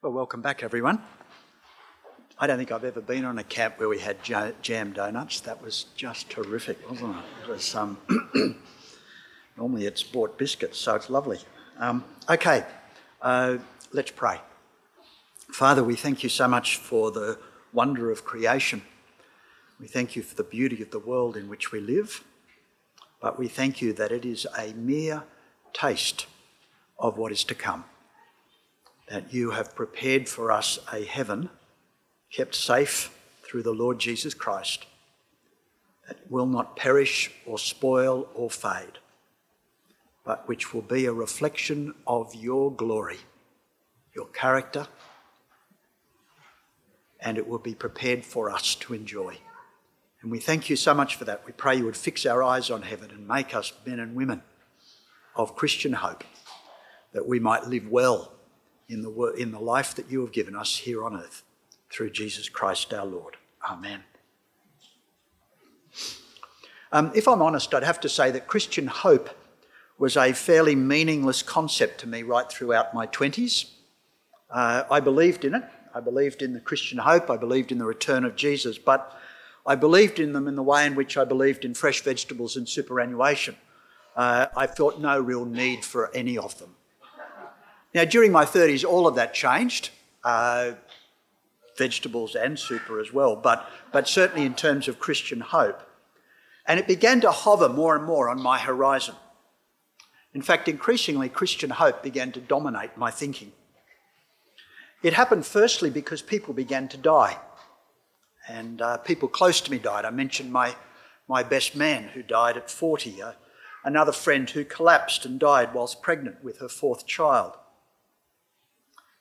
Well, welcome back, everyone. I don't think I've ever been on a camp where we had jam donuts. That was just terrific, wasn't it? It was. Um, normally, it's bought biscuits, so it's lovely. Um, okay, uh, let's pray. Father, we thank you so much for the wonder of creation. We thank you for the beauty of the world in which we live, but we thank you that it is a mere taste of what is to come that you have prepared for us a heaven kept safe through the Lord Jesus Christ that will not perish or spoil or fade, but which will be a reflection of your glory, your character, and it will be prepared for us to enjoy. And we thank you so much for that. We pray you would fix our eyes on heaven and make us men and women of Christian hope, that we might live well in the, in the life that you have given us here on earth through Jesus Christ our Lord. Amen. Um, if I'm honest, I'd have to say that Christian hope was a fairly meaningless concept to me right throughout my 20s. Uh, I believed in it. I believed in the Christian hope. I believed in the return of Jesus. But I believed in them in the way in which I believed in fresh vegetables and superannuation. Uh, I felt no real need for any of them. Now, during my 30s, all of that changed. Uh, vegetables and super as well, but, but certainly in terms of Christian hope. And it began to hover more and more on my horizon. In fact, increasingly, Christian hope began to dominate my thinking. It happened firstly because people began to die, and uh, people close to me died. I mentioned my, my best man who died at 40, uh, another friend who collapsed and died whilst pregnant with her fourth child.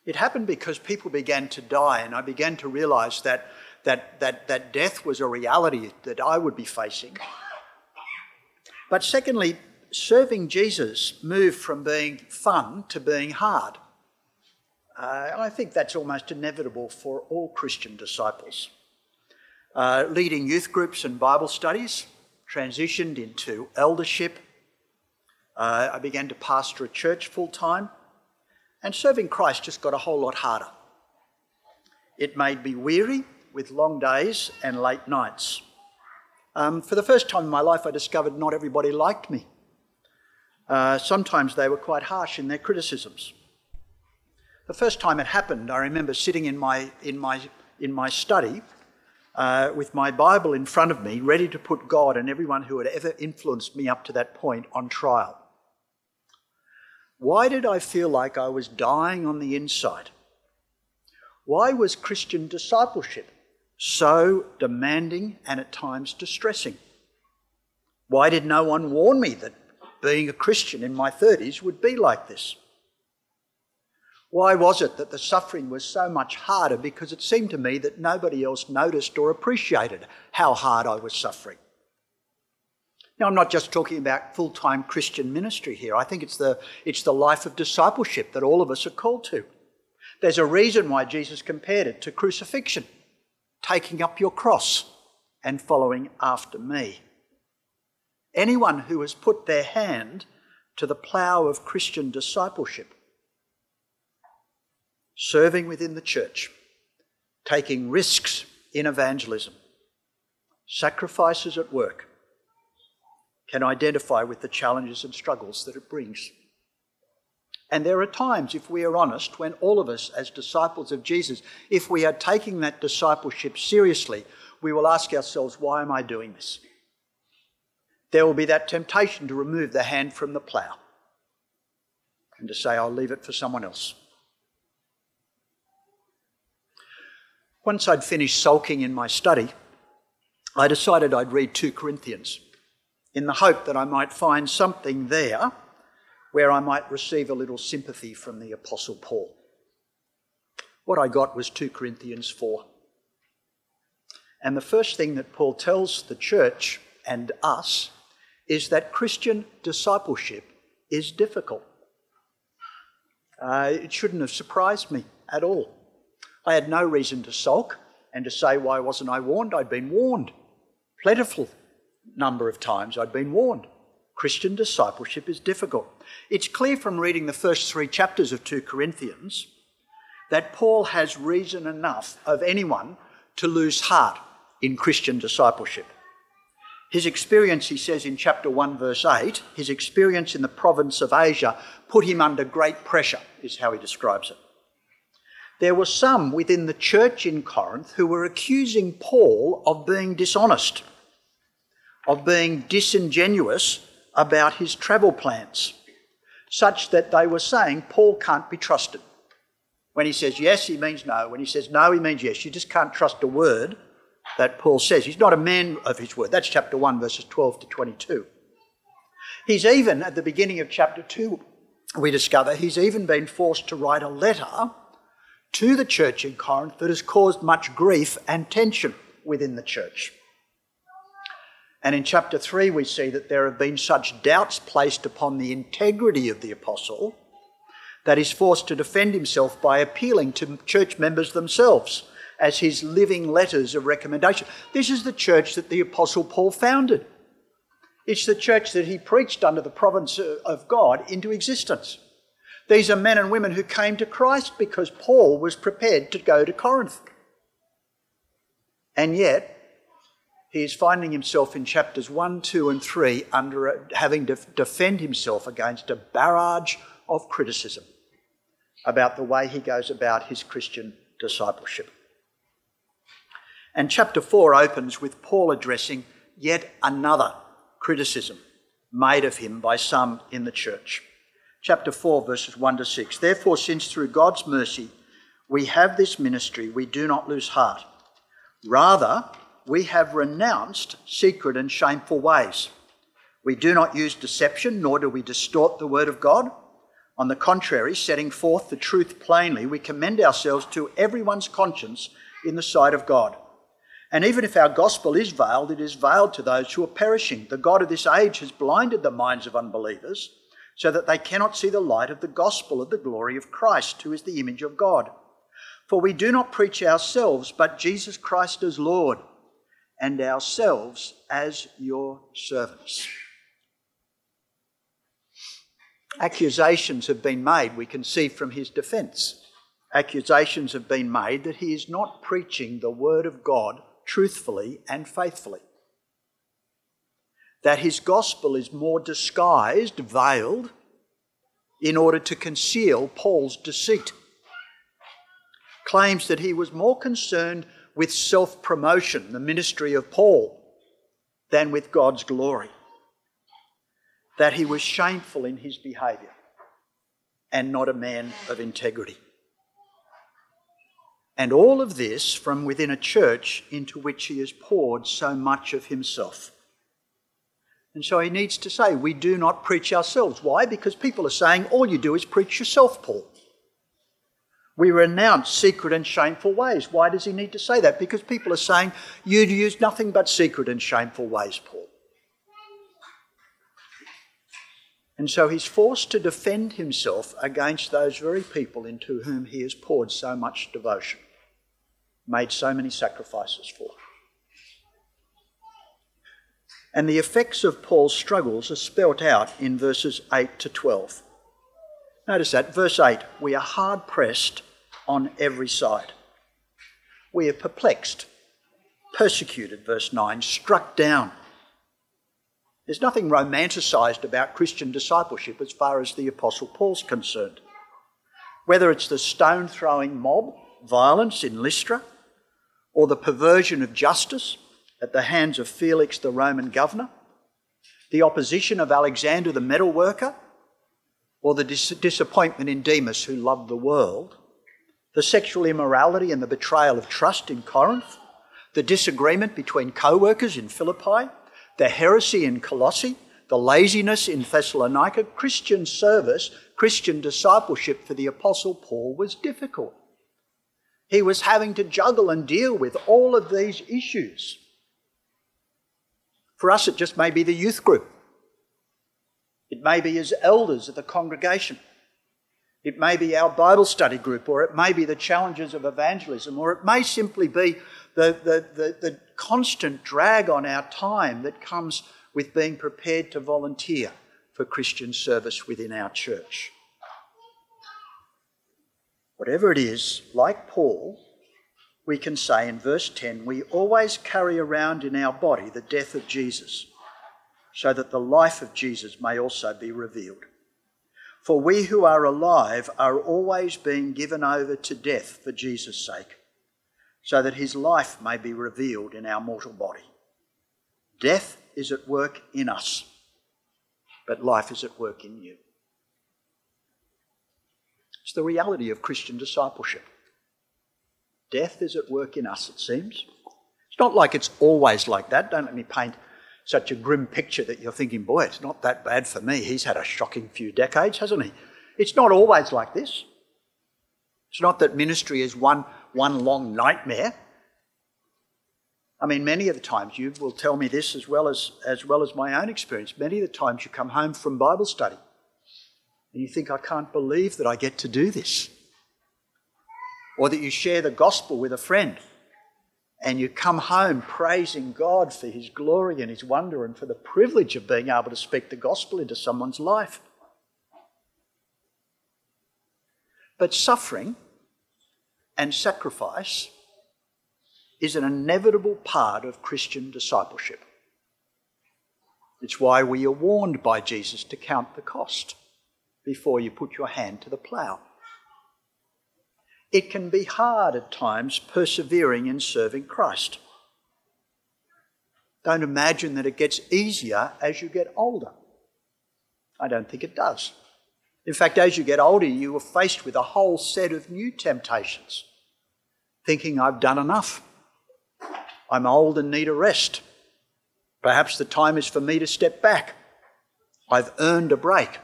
It happened because people began to die, and I began to realize that, that, that, that death was a reality that I would be facing. But secondly, serving Jesus moved from being fun to being hard. Uh, I think that's almost inevitable for all Christian disciples. Uh, leading youth groups and Bible studies, transitioned into eldership. Uh, I began to pastor a church full time. And serving Christ just got a whole lot harder. It made me weary with long days and late nights. Um, for the first time in my life, I discovered not everybody liked me. Uh, sometimes they were quite harsh in their criticisms. The first time it happened, I remember sitting in my, in my, in my study uh, with my Bible in front of me, ready to put God and everyone who had ever influenced me up to that point on trial. Why did I feel like I was dying on the inside? Why was Christian discipleship so demanding and at times distressing? Why did no one warn me that being a Christian in my 30s would be like this? Why was it that the suffering was so much harder? Because it seemed to me that nobody else noticed or appreciated how hard I was suffering. Now, I'm not just talking about full time Christian ministry here. I think it's the, it's the life of discipleship that all of us are called to. There's a reason why Jesus compared it to crucifixion, taking up your cross and following after me. Anyone who has put their hand to the plough of Christian discipleship, serving within the church, taking risks in evangelism, sacrifices at work, can identify with the challenges and struggles that it brings. And there are times, if we are honest, when all of us, as disciples of Jesus, if we are taking that discipleship seriously, we will ask ourselves, why am I doing this? There will be that temptation to remove the hand from the plough and to say, I'll leave it for someone else. Once I'd finished sulking in my study, I decided I'd read 2 Corinthians in the hope that I might find something there where I might receive a little sympathy from the Apostle Paul. What I got was 2 Corinthians 4. And the first thing that Paul tells the church and us is that Christian discipleship is difficult. Uh, it shouldn't have surprised me at all. I had no reason to sulk and to say, Why wasn't I warned? I'd been warned. Plentiful number of times I'd been warned. Christian discipleship is difficult. It's clear from reading the first three chapters of 2 Corinthians that Paul has reason enough of anyone to lose heart in Christian discipleship. His experience, he says in chapter 1, verse 8, his experience in the province of Asia put him under great pressure, is how he describes it. There were some within the church in Corinth who were accusing Paul of being dishonest, of being disingenuous about his travel plans, such that they were saying Paul can't be trusted. When he says yes, he means no. When he says no, he means yes. You just can't trust a word that Paul says. He's not a man of his word. That's chapter 1, verses 12 to 22. He's even, at the beginning of chapter 2, we discover he's even been forced to write a letter to the church in Corinth that has caused much grief and tension within the church. And in chapter 3, we see that there have been such doubts placed upon the integrity of the apostle that he's forced to defend himself by appealing to church members themselves as his living letters of recommendation. This is the church that the Apostle Paul founded. It's the church that he preached under the providence of God into existence. These are men and women who came to Christ because Paul was prepared to go to Corinth. And yet, he is finding himself in chapters 1, 2, and 3 under a, having to defend himself against a barrage of criticism about the way he goes about his Christian discipleship. And chapter 4 opens with Paul addressing yet another criticism made of him by some in the church. Chapter 4, verses 1 to 6. Therefore, since through God's mercy we have this ministry, we do not lose heart. Rather, we have renounced secret and shameful ways. We do not use deception, nor do we distort the word of God. On the contrary, setting forth the truth plainly, we commend ourselves to everyone's conscience in the sight of God. And even if our gospel is veiled, it is veiled to those who are perishing. The God of this age has blinded the minds of unbelievers so that they cannot see the light of the gospel of the glory of Christ, who is the image of God. For we do not preach ourselves, but Jesus Christ as Lord, and ourselves as your servants. Accusations have been made, we can see from his defence. Accusations have been made that he is not preaching the word of God truthfully and faithfully. That his gospel is more disguised, veiled, in order to conceal Paul's deceit. Claims that he was more concerned with self promotion, the ministry of Paul, than with God's glory. That he was shameful in his behaviour and not a man of integrity. And all of this from within a church into which he has poured so much of himself. And so he needs to say, We do not preach ourselves. Why? Because people are saying, All you do is preach yourself, Paul. We renounce secret and shameful ways. Why does he need to say that? Because people are saying, You use nothing but secret and shameful ways, Paul. And so he's forced to defend himself against those very people into whom he has poured so much devotion made so many sacrifices for. And the effects of Paul's struggles are spelt out in verses 8 to 12. Notice that, verse 8 we are hard pressed on every side. We are perplexed, persecuted, verse 9, struck down. There's nothing romanticised about Christian discipleship as far as the Apostle Paul's concerned. Whether it's the stone throwing mob violence in Lystra, or the perversion of justice at the hands of Felix the Roman governor, the opposition of Alexander the metal worker, or the dis- disappointment in Demas who loved the world, the sexual immorality and the betrayal of trust in Corinth, the disagreement between co workers in Philippi, the heresy in Colossae, the laziness in Thessalonica, Christian service, Christian discipleship for the Apostle Paul was difficult. He was having to juggle and deal with all of these issues. For us, it just may be the youth group. It may be as elders of the congregation. It may be our Bible study group, or it may be the challenges of evangelism, or it may simply be the, the, the, the constant drag on our time that comes with being prepared to volunteer for Christian service within our church. Whatever it is, like Paul, we can say in verse 10 we always carry around in our body the death of Jesus, so that the life of Jesus may also be revealed. For we who are alive are always being given over to death for Jesus' sake, so that his life may be revealed in our mortal body. Death is at work in us, but life is at work in you. It's the reality of Christian discipleship. Death is at work in us, it seems. It's not like it's always like that. Don't let me paint such a grim picture that you're thinking, boy, it's not that bad for me. He's had a shocking few decades, hasn't he? It's not always like this. It's not that ministry is one, one long nightmare. I mean, many of the times, you will tell me this as well as, as well as my own experience. Many of the times you come home from Bible study and you think, I can't believe that I get to do this. Or that you share the gospel with a friend and you come home praising God for his glory and his wonder and for the privilege of being able to speak the gospel into someone's life. But suffering and sacrifice is an inevitable part of Christian discipleship. It's why we are warned by Jesus to count the cost before you put your hand to the plough. It can be hard at times persevering in serving Christ. Don't imagine that it gets easier as you get older. I don't think it does. In fact, as you get older, you are faced with a whole set of new temptations, thinking, I've done enough. I'm old and need a rest. Perhaps the time is for me to step back. I've earned a break.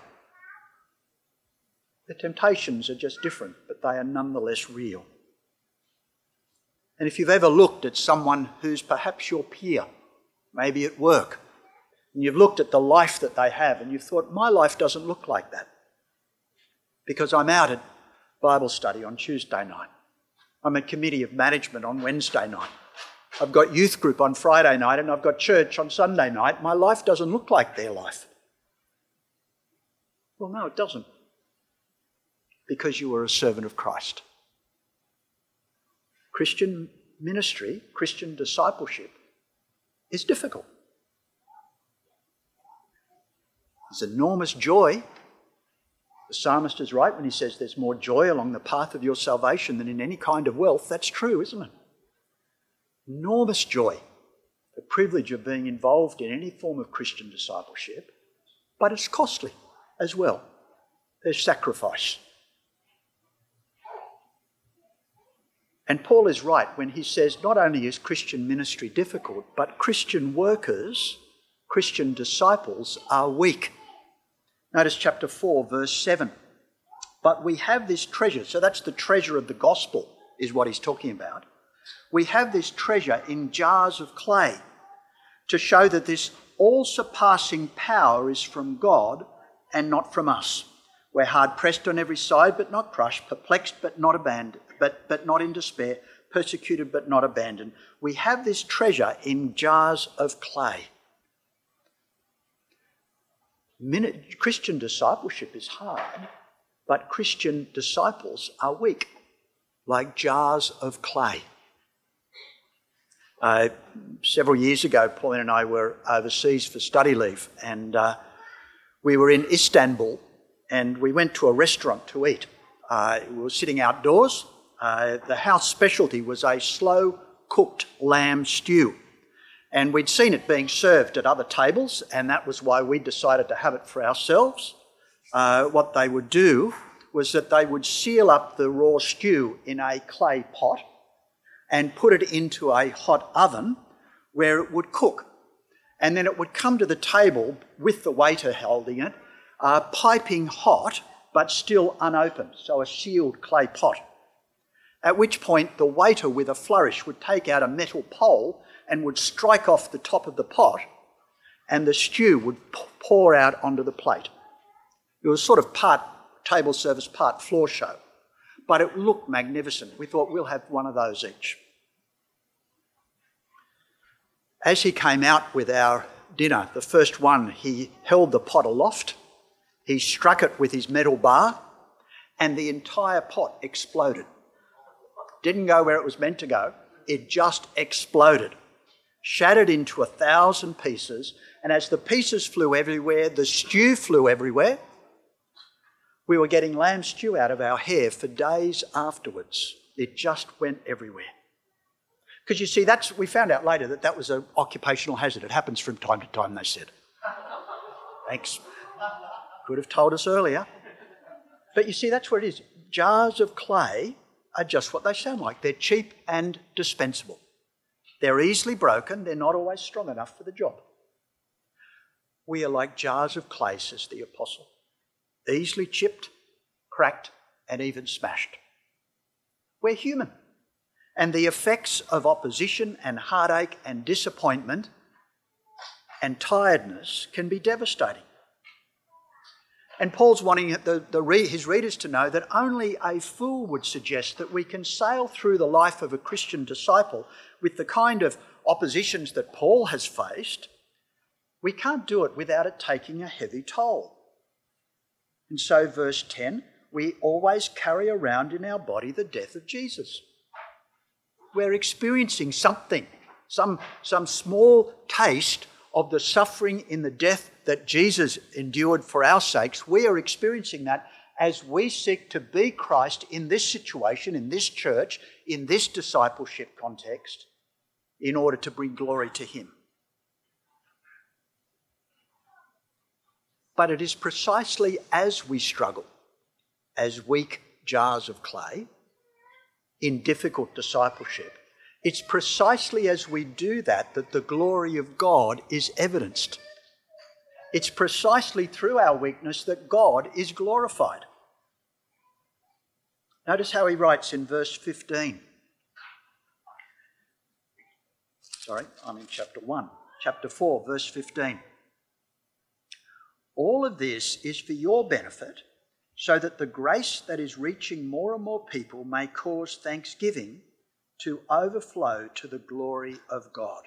The temptations are just different, but they are nonetheless real. And if you've ever looked at someone who's perhaps your peer, maybe at work, and you've looked at the life that they have and you've thought, my life doesn't look like that because I'm out at Bible study on Tuesday night. I'm at committee of management on Wednesday night. I've got youth group on Friday night and I've got church on Sunday night. My life doesn't look like their life. Well, no, it doesn't because you are a servant of Christ. Christian ministry, Christian discipleship is difficult. There's enormous joy. The psalmist is right when he says there's more joy along the path of your salvation than in any kind of wealth. That's true, isn't it? Enormous joy, the privilege of being involved in any form of Christian discipleship, but it's costly as well. There's sacrifice. And Paul is right when he says not only is Christian ministry difficult, but Christian workers, Christian disciples, are weak. Notice chapter 4, verse 7. But we have this treasure, so that's the treasure of the gospel, is what he's talking about. We have this treasure in jars of clay to show that this all surpassing power is from God and not from us. We're hard pressed on every side, but not crushed, perplexed, but not abandoned but, but not in despair, persecuted but not abandoned. We have this treasure in jars of clay. Christian discipleship is hard, but Christian disciples are weak, like jars of clay. Uh, several years ago, Pauline and I were overseas for study leave, and uh, we were in Istanbul, and we went to a restaurant to eat. Uh, we were sitting outdoors, uh, the house specialty was a slow cooked lamb stew. And we'd seen it being served at other tables, and that was why we decided to have it for ourselves. Uh, what they would do was that they would seal up the raw stew in a clay pot and put it into a hot oven where it would cook. And then it would come to the table with the waiter holding it, uh, piping hot but still unopened, so a sealed clay pot at which point the waiter with a flourish would take out a metal pole and would strike off the top of the pot, and the stew would pour out onto the plate. It was sort of part table service, part floor show, but it looked magnificent. We thought we'll have one of those each. As he came out with our dinner, the first one, he held the pot aloft, he struck it with his metal bar, and the entire pot exploded. Didn't go where it was meant to go, it just exploded, shattered into a thousand pieces, and as the pieces flew everywhere, the stew flew everywhere. We were getting lamb stew out of our hair for days afterwards. It just went everywhere. Because you see, that's we found out later that that was an occupational hazard. It happens from time to time, they said. Thanks. Could have told us earlier. But you see, that's what it is. Jars of clay are just what they sound like. They're cheap and dispensable. They're easily broken, they're not always strong enough for the job. We are like jars of clay, says the apostle, easily chipped, cracked, and even smashed. We're human. And the effects of opposition and heartache and disappointment and tiredness can be devastating. And Paul's wanting the, the, his readers to know that only a fool would suggest that we can sail through the life of a Christian disciple with the kind of oppositions that Paul has faced. We can't do it without it taking a heavy toll. And so, verse 10 we always carry around in our body the death of Jesus. We're experiencing something, some, some small taste of the suffering in the death that Jesus endured for our sakes. We are experiencing that as we seek to be Christ in this situation, in this church, in this discipleship context, in order to bring glory to Him. But it is precisely as we struggle as weak jars of clay in difficult discipleship. It's precisely as we do that that the glory of God is evidenced. It's precisely through our weakness that God is glorified. Notice how he writes in verse 15. Sorry, I'm in chapter 1. Chapter 4, verse 15. All of this is for your benefit so that the grace that is reaching more and more people may cause thanksgiving to overflow to the glory of God.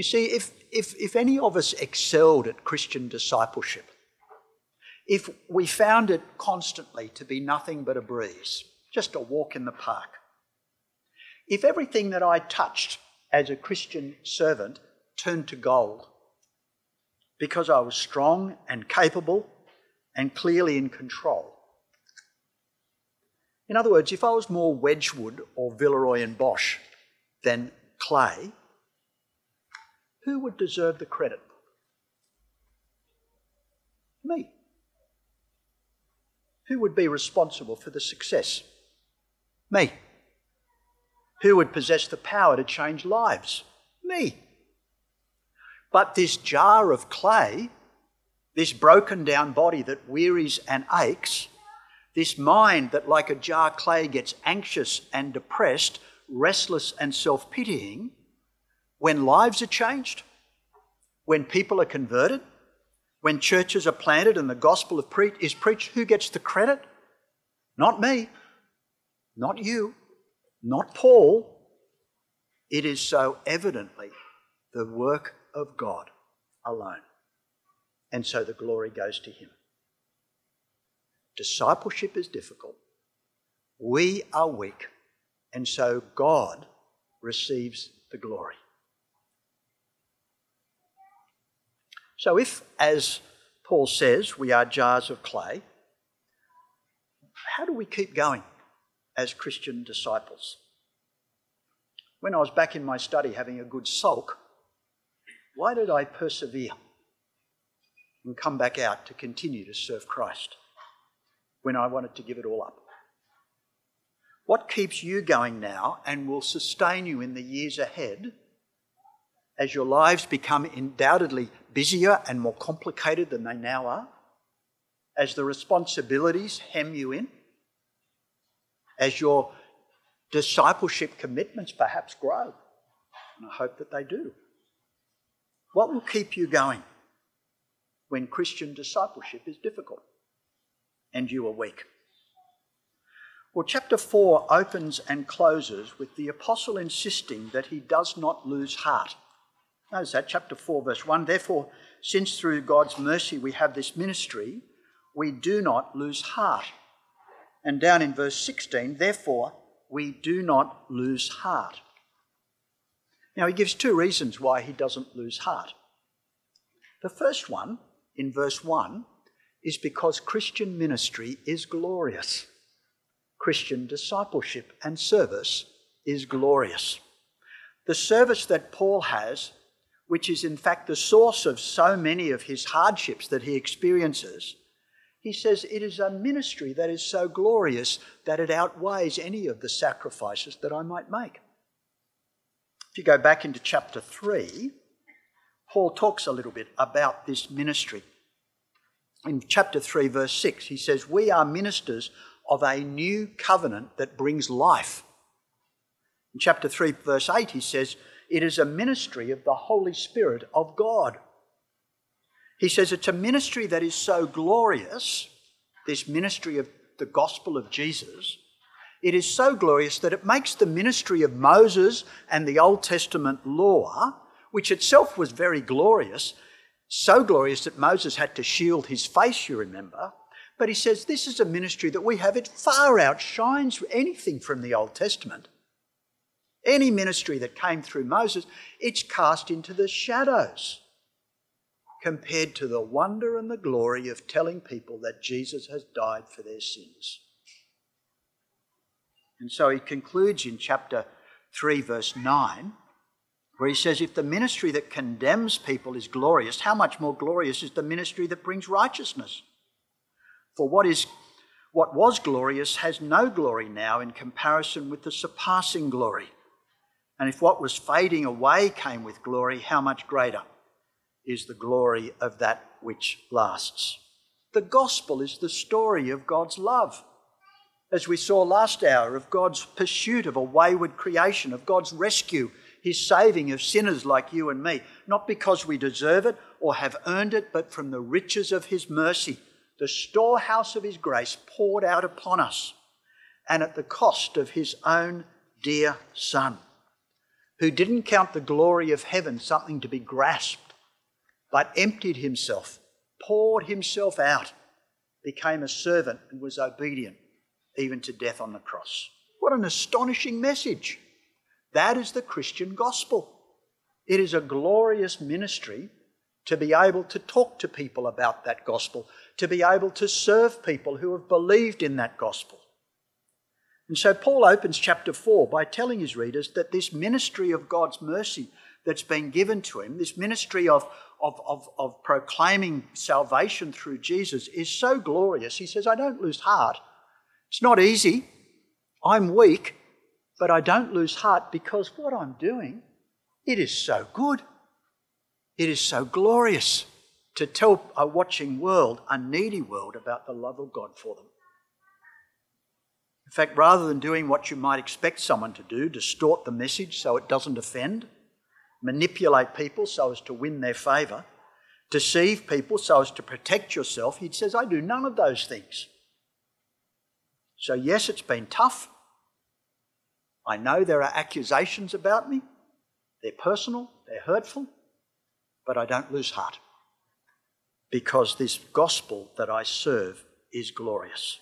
You see, if, if, if any of us excelled at Christian discipleship, if we found it constantly to be nothing but a breeze, just a walk in the park, if everything that I touched as a Christian servant turned to gold, because I was strong and capable and clearly in control. In other words, if I was more Wedgwood or Villeroy and Boch than Clay, who would deserve the credit? Me. Who would be responsible for the success? Me. Who would possess the power to change lives? Me. But this jar of clay, this broken down body that wearies and aches, this mind that, like a jar clay, gets anxious and depressed, restless and self pitying, when lives are changed, when people are converted, when churches are planted and the gospel pre- is preached, who gets the credit? Not me, not you, not Paul. It is so evidently the work of God alone. And so the glory goes to Him. Discipleship is difficult. We are weak. And so God receives the glory. So, if, as Paul says, we are jars of clay, how do we keep going as Christian disciples? When I was back in my study having a good sulk, why did I persevere and come back out to continue to serve Christ when I wanted to give it all up? What keeps you going now and will sustain you in the years ahead as your lives become undoubtedly busier and more complicated than they now are? As the responsibilities hem you in? As your discipleship commitments perhaps grow? And I hope that they do. What will keep you going when Christian discipleship is difficult and you are weak? Well, chapter 4 opens and closes with the apostle insisting that he does not lose heart. Notice that, chapter 4, verse 1. Therefore, since through God's mercy we have this ministry, we do not lose heart. And down in verse 16, therefore, we do not lose heart. Now, he gives two reasons why he doesn't lose heart. The first one, in verse 1, is because Christian ministry is glorious. Christian discipleship and service is glorious. The service that Paul has, which is in fact the source of so many of his hardships that he experiences, he says it is a ministry that is so glorious that it outweighs any of the sacrifices that I might make. If you go back into chapter 3, Paul talks a little bit about this ministry. In chapter 3, verse 6, he says, We are ministers of a new covenant that brings life. In chapter 3, verse 8, he says, It is a ministry of the Holy Spirit of God. He says it's a ministry that is so glorious, this ministry of the gospel of Jesus, it is so glorious that it makes the ministry of Moses and the Old Testament law, which itself was very glorious, so glorious that Moses had to shield his face, you remember. But he says this is a ministry that we have, it far outshines anything from the Old Testament. Any ministry that came through Moses, it's cast into the shadows compared to the wonder and the glory of telling people that Jesus has died for their sins. And so he concludes in chapter 3, verse 9, where he says, If the ministry that condemns people is glorious, how much more glorious is the ministry that brings righteousness? For what is what was glorious has no glory now in comparison with the surpassing glory. And if what was fading away came with glory, how much greater is the glory of that which lasts? The gospel is the story of God's love. As we saw last hour, of God's pursuit of a wayward creation, of God's rescue, his saving of sinners like you and me, not because we deserve it or have earned it, but from the riches of his mercy, the storehouse of his grace poured out upon us, and at the cost of his own dear Son, who didn't count the glory of heaven something to be grasped, but emptied himself, poured himself out, became a servant, and was obedient even to death on the cross. What an astonishing message! That is the Christian gospel. It is a glorious ministry to be able to talk to people about that gospel, to be able to serve people who have believed in that gospel. And so Paul opens chapter 4 by telling his readers that this ministry of God's mercy that's been given to him, this ministry of, of, of, of proclaiming salvation through Jesus, is so glorious. He says, I don't lose heart it's not easy. I'm weak, but I don't lose heart because what I'm doing, it is so good. It is so glorious to tell a watching world, a needy world, about the love of God for them. In fact, rather than doing what you might expect someone to do, distort the message so it doesn't offend, manipulate people so as to win their favour, deceive people so as to protect yourself, he says, I do none of those things. So, yes, it's been tough. I know there are accusations about me. They're personal, they're hurtful, but I don't lose heart because this gospel that I serve is glorious.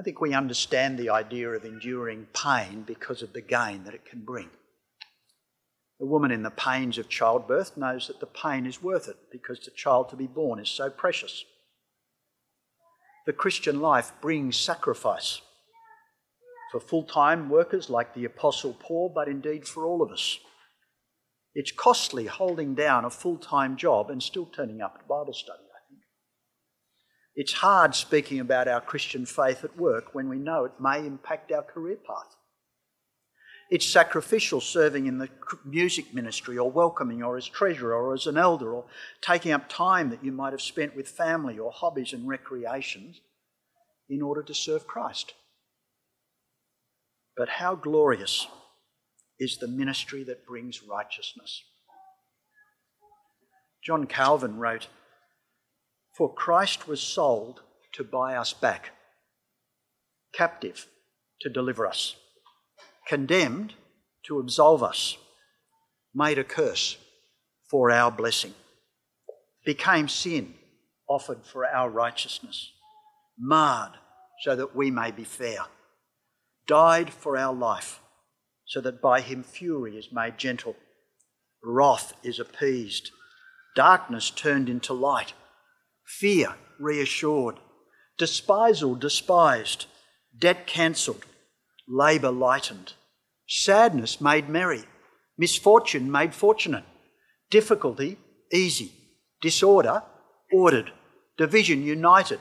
I think we understand the idea of enduring pain because of the gain that it can bring. The woman in the pains of childbirth knows that the pain is worth it because the child to be born is so precious the Christian life brings sacrifice for full time workers like the Apostle Paul, but indeed for all of us. It's costly holding down a full time job and still turning up to Bible study. It's hard speaking about our Christian faith at work when we know it may impact our career path. It's sacrificial serving in the music ministry or welcoming or as treasurer or as an elder or taking up time that you might have spent with family or hobbies and recreations in order to serve Christ. But how glorious is the ministry that brings righteousness? John Calvin wrote, For Christ was sold to buy us back, captive to deliver us condemned to absolve us, made a curse for our blessing. became sin, offered for our righteousness, marred so that we may be fair, died for our life, so that by him fury is made gentle, wrath is appeased, darkness turned into light, fear reassured, despisal despised, debt cancelled, labour lightened, sadness made merry, misfortune made fortunate, difficulty easy, disorder ordered, division united,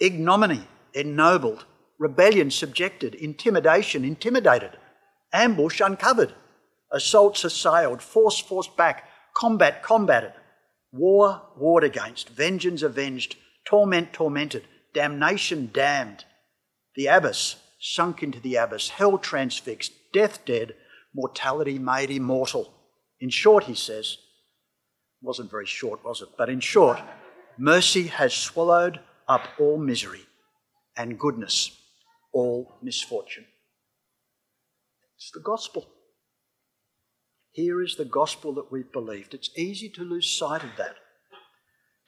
ignominy ennobled, rebellion subjected, intimidation intimidated, ambush uncovered, assaults assailed, force forced back, combat combated, war warred against, vengeance avenged, torment tormented, damnation damned, the abyss sunk into the abyss, hell transfixed, death dead, mortality made immortal. In short, he says, wasn't very short, was it? But in short, mercy has swallowed up all misery and goodness all misfortune. It's the gospel. Here is the gospel that we've believed. It's easy to lose sight of that,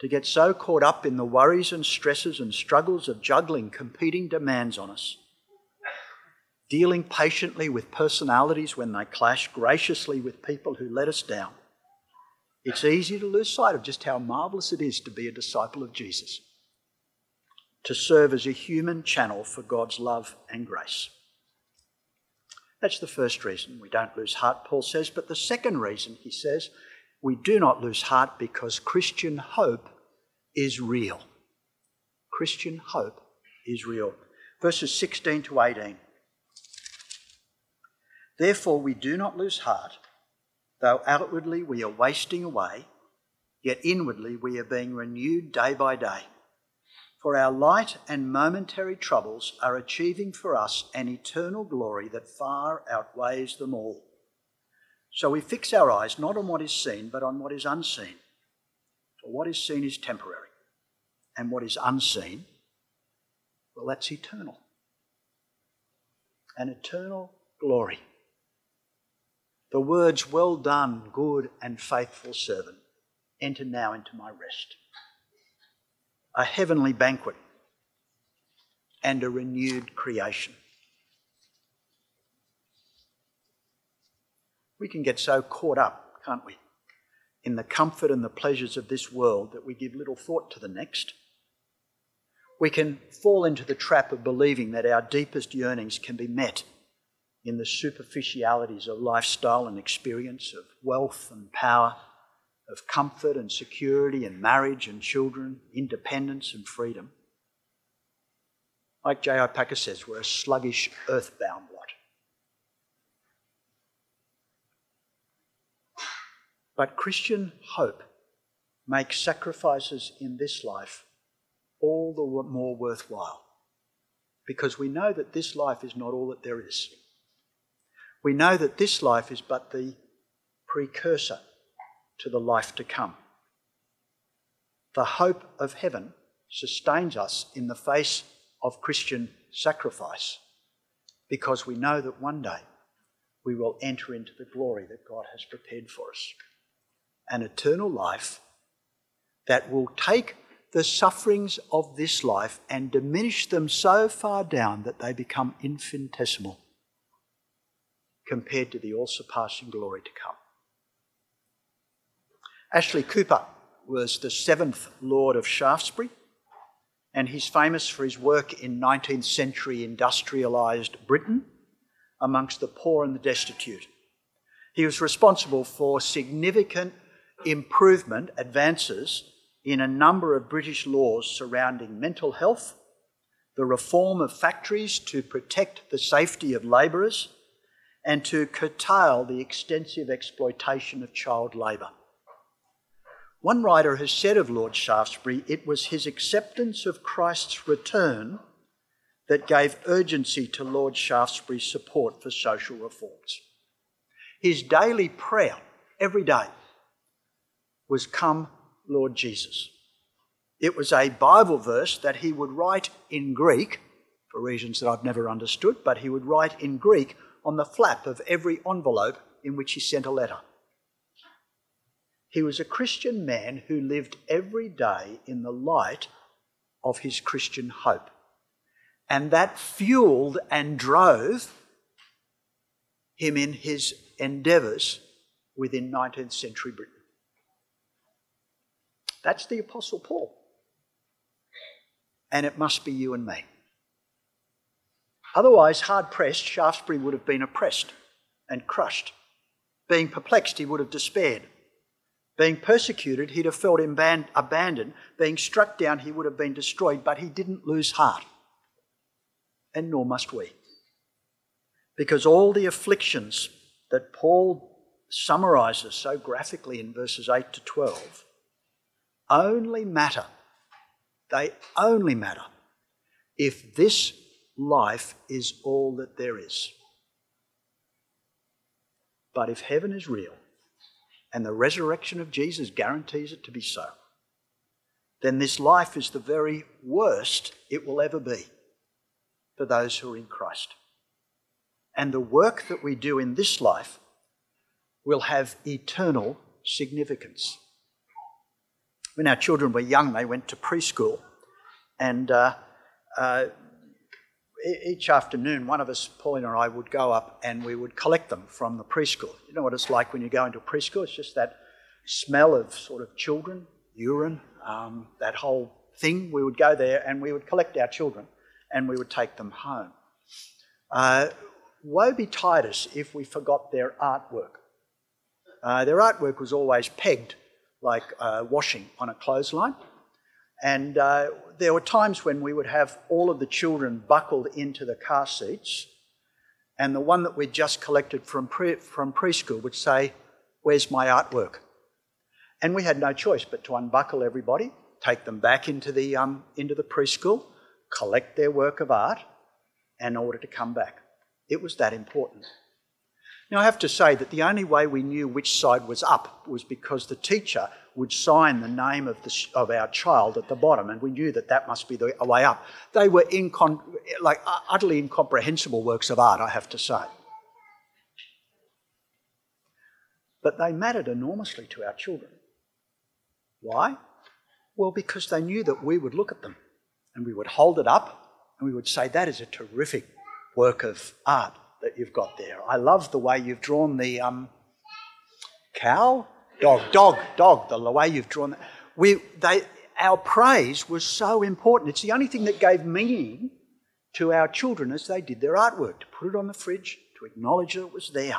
to get so caught up in the worries and stresses and struggles of juggling competing demands on us, dealing patiently with personalities when they clash, graciously with people who let us down. It's easy to lose sight of just how marvellous it is to be a disciple of Jesus to serve as a human channel for God's love and grace. That's the first reason we don't lose heart, Paul says. But the second reason, he says, we do not lose heart because Christian hope is real. Christian hope is real. Verses 16 to 18. Therefore, we do not lose heart, though outwardly we are wasting away, yet inwardly we are being renewed day by day. For our light and momentary troubles are achieving for us an eternal glory that far outweighs them all. So we fix our eyes not on what is seen, but on what is unseen. For what is seen is temporary, and what is unseen, well, that's eternal. An eternal glory. The words, Well done, good and faithful servant, enter now into my rest a heavenly banquet, and a renewed creation. We can get so caught up, can't we, in the comfort and the pleasures of this world that we give little thought to the next. We can fall into the trap of believing that our deepest yearnings can be met in the superficialities of lifestyle and experience, of wealth and power of comfort and security and marriage and children, independence and freedom. Like J.I. Packer says, we're a sluggish, earthbound lot. But Christian hope makes sacrifices in this life all the more worthwhile because we know that this life is not all that there is. We know that this life is but the precursor to the life to come. The hope of heaven sustains us in the face of Christian sacrifice because we know that one day we will enter into the glory that God has prepared for us. An eternal life that will take the sufferings of this life and diminish them so far down that they become infinitesimal compared to the all surpassing glory to come. Ashley Cooper was the seventh Lord of Shaftesbury, and he's famous for his work in 19th century industrialised Britain amongst the poor and the destitute. He was responsible for significant improvement, advances in a number of British laws surrounding mental health, the reform of factories to protect the safety of labourers, and to curtail the extensive exploitation of child labour. One writer has said of Lord Shaftesbury, it was his acceptance of Christ's return that gave urgency to Lord Shaftesbury's support for social reforms. His daily prayer every day was, Come, Lord Jesus. It was a Bible verse that he would write in Greek, for reasons that I've never understood, but he would write in Greek on the flap of every envelope in which he sent a letter. He was a Christian man who lived every day in the light of his Christian hope. And that fueled and drove him in his endeavours within 19th century Britain. That's the Apostle Paul. And it must be you and me. Otherwise, hard pressed, Shaftesbury would have been oppressed and crushed. Being perplexed, he would have despaired. Being persecuted, he'd have felt abandoned. Being struck down, he would have been destroyed, but he didn't lose heart. And nor must we. Because all the afflictions that Paul summarizes so graphically in verses 8 to 12 only matter, they only matter if this life is all that there is. But if heaven is real and the resurrection of Jesus guarantees it to be so, then this life is the very worst it will ever be for those who are in Christ. And the work that we do in this life will have eternal significance. When our children were young, they went to preschool, and uh, uh, each afternoon, one of us, Pauline or I, would go up and we would collect them from the preschool. You know what it's like when you go into a preschool? It's just that smell of sort of children, urine, um, that whole thing. We would go there and we would collect our children and we would take them home. Uh, woe betide us if we forgot their artwork. Uh, their artwork was always pegged like uh, washing on a clothesline. And uh, there were times when we would have all of the children buckled into the car seats, and the one that we'd just collected from, pre- from preschool would say, Where's my artwork? And we had no choice but to unbuckle everybody, take them back into the, um, into the preschool, collect their work of art, in order to come back. It was that important. Now, I have to say that the only way we knew which side was up was because the teacher would sign the name of, the, of our child at the bottom, and we knew that that must be the way up. They were incon- like utterly incomprehensible works of art, I have to say. But they mattered enormously to our children. Why? Well, because they knew that we would look at them and we would hold it up and we would say, That is a terrific work of art that you've got there. I love the way you've drawn the um, cow, dog, dog, dog. The way you've drawn that. We, they, our praise was so important. It's the only thing that gave meaning to our children as they did their artwork to put it on the fridge, to acknowledge that it was there.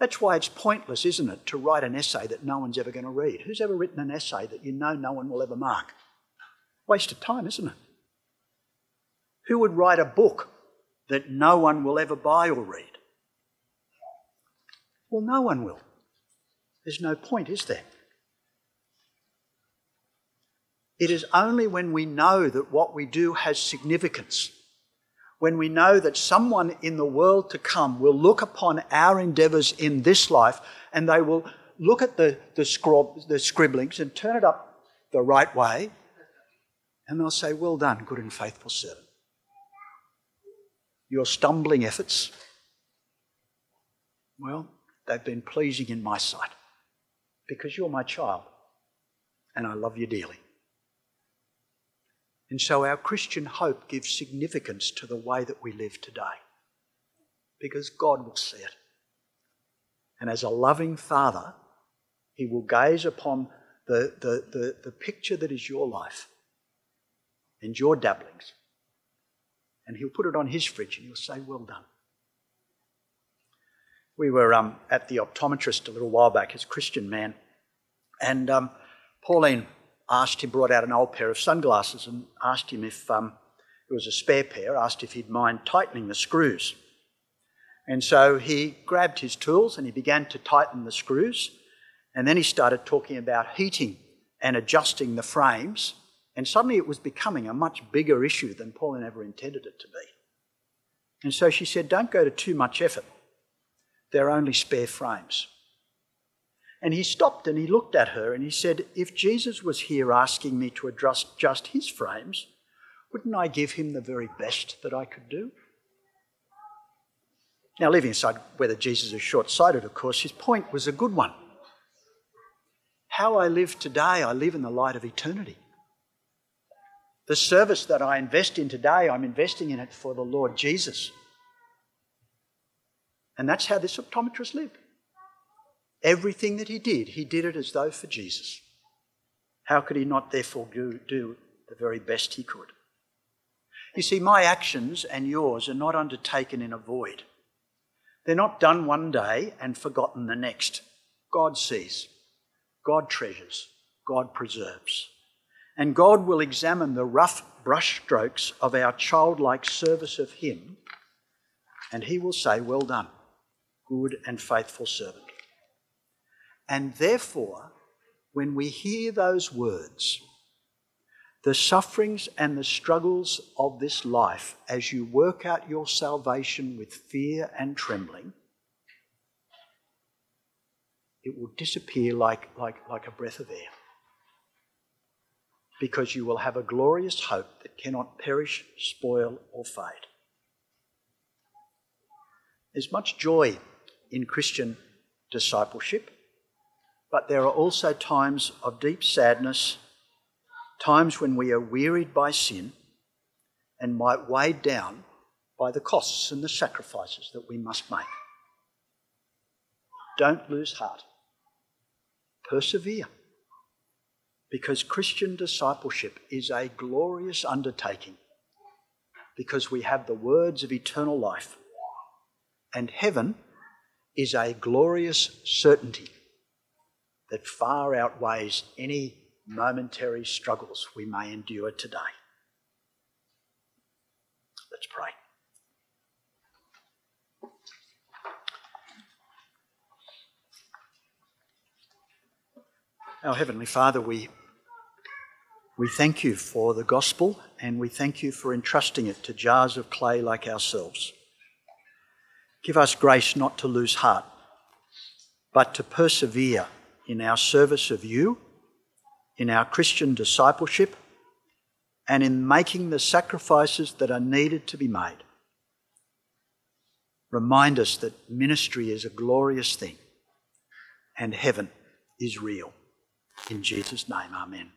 That's why it's pointless, isn't it, to write an essay that no one's ever going to read. Who's ever written an essay that you know no one will ever mark? Waste of time, isn't it? Who would write a book that no one will ever buy or read? Well, no one will. There's no point, is there? It is only when we know that what we do has significance, when we know that someone in the world to come will look upon our endeavours in this life and they will look at the, the, scrob, the scribblings and turn it up the right way and they'll say, Well done, good and faithful servant your stumbling efforts, well, they've been pleasing in my sight because you're my child and I love you dearly. And so our Christian hope gives significance to the way that we live today because God will see it. And as a loving Father, He will gaze upon the, the, the, the picture that is your life and your dabblings and he'll put it on his fridge and he'll say, Well done. We were um, at the optometrist a little while back, his Christian man, and um, Pauline asked him, brought out an old pair of sunglasses and asked him if um, it was a spare pair, asked if he'd mind tightening the screws. And so he grabbed his tools and he began to tighten the screws. And then he started talking about heating and adjusting the frames and suddenly it was becoming a much bigger issue than Pauline ever intended it to be. And so she said, Don't go to too much effort. They're only spare frames. And he stopped and he looked at her and he said, If Jesus was here asking me to adjust just his frames, wouldn't I give him the very best that I could do? Now, leaving aside whether Jesus is short sighted, of course, his point was a good one. how I live today, I live in the light of eternity. The service that I invest in today, I'm investing in it for the Lord Jesus. And that's how this optometrist lived. Everything that he did, he did it as though for Jesus. How could he not therefore do, do the very best he could? You see, my actions and yours are not undertaken in a void. They're not done one day and forgotten the next. God sees, God treasures, God preserves. And God will examine the rough brushstrokes of our childlike service of Him, and He will say, Well done, good and faithful servant. And therefore, when we hear those words, the sufferings and the struggles of this life as you work out your salvation with fear and trembling, it will disappear like, like, like a breath of air. Because you will have a glorious hope that cannot perish, spoil, or fade. There's much joy in Christian discipleship, but there are also times of deep sadness times when we are wearied by sin and might weighed down by the costs and the sacrifices that we must make. Don't lose heart. Persevere. Because Christian discipleship is a glorious undertaking. Because we have the words of eternal life. And heaven is a glorious certainty that far outweighs any momentary struggles we may endure today. Let's pray. Our Heavenly Father, we, we thank you for the gospel and we thank you for entrusting it to jars of clay like ourselves. Give us grace not to lose heart, but to persevere in our service of you in our Christian discipleship and in making the sacrifices that are needed to be made. Remind us that ministry is a glorious thing and heaven is real. In Jesus' name, amen.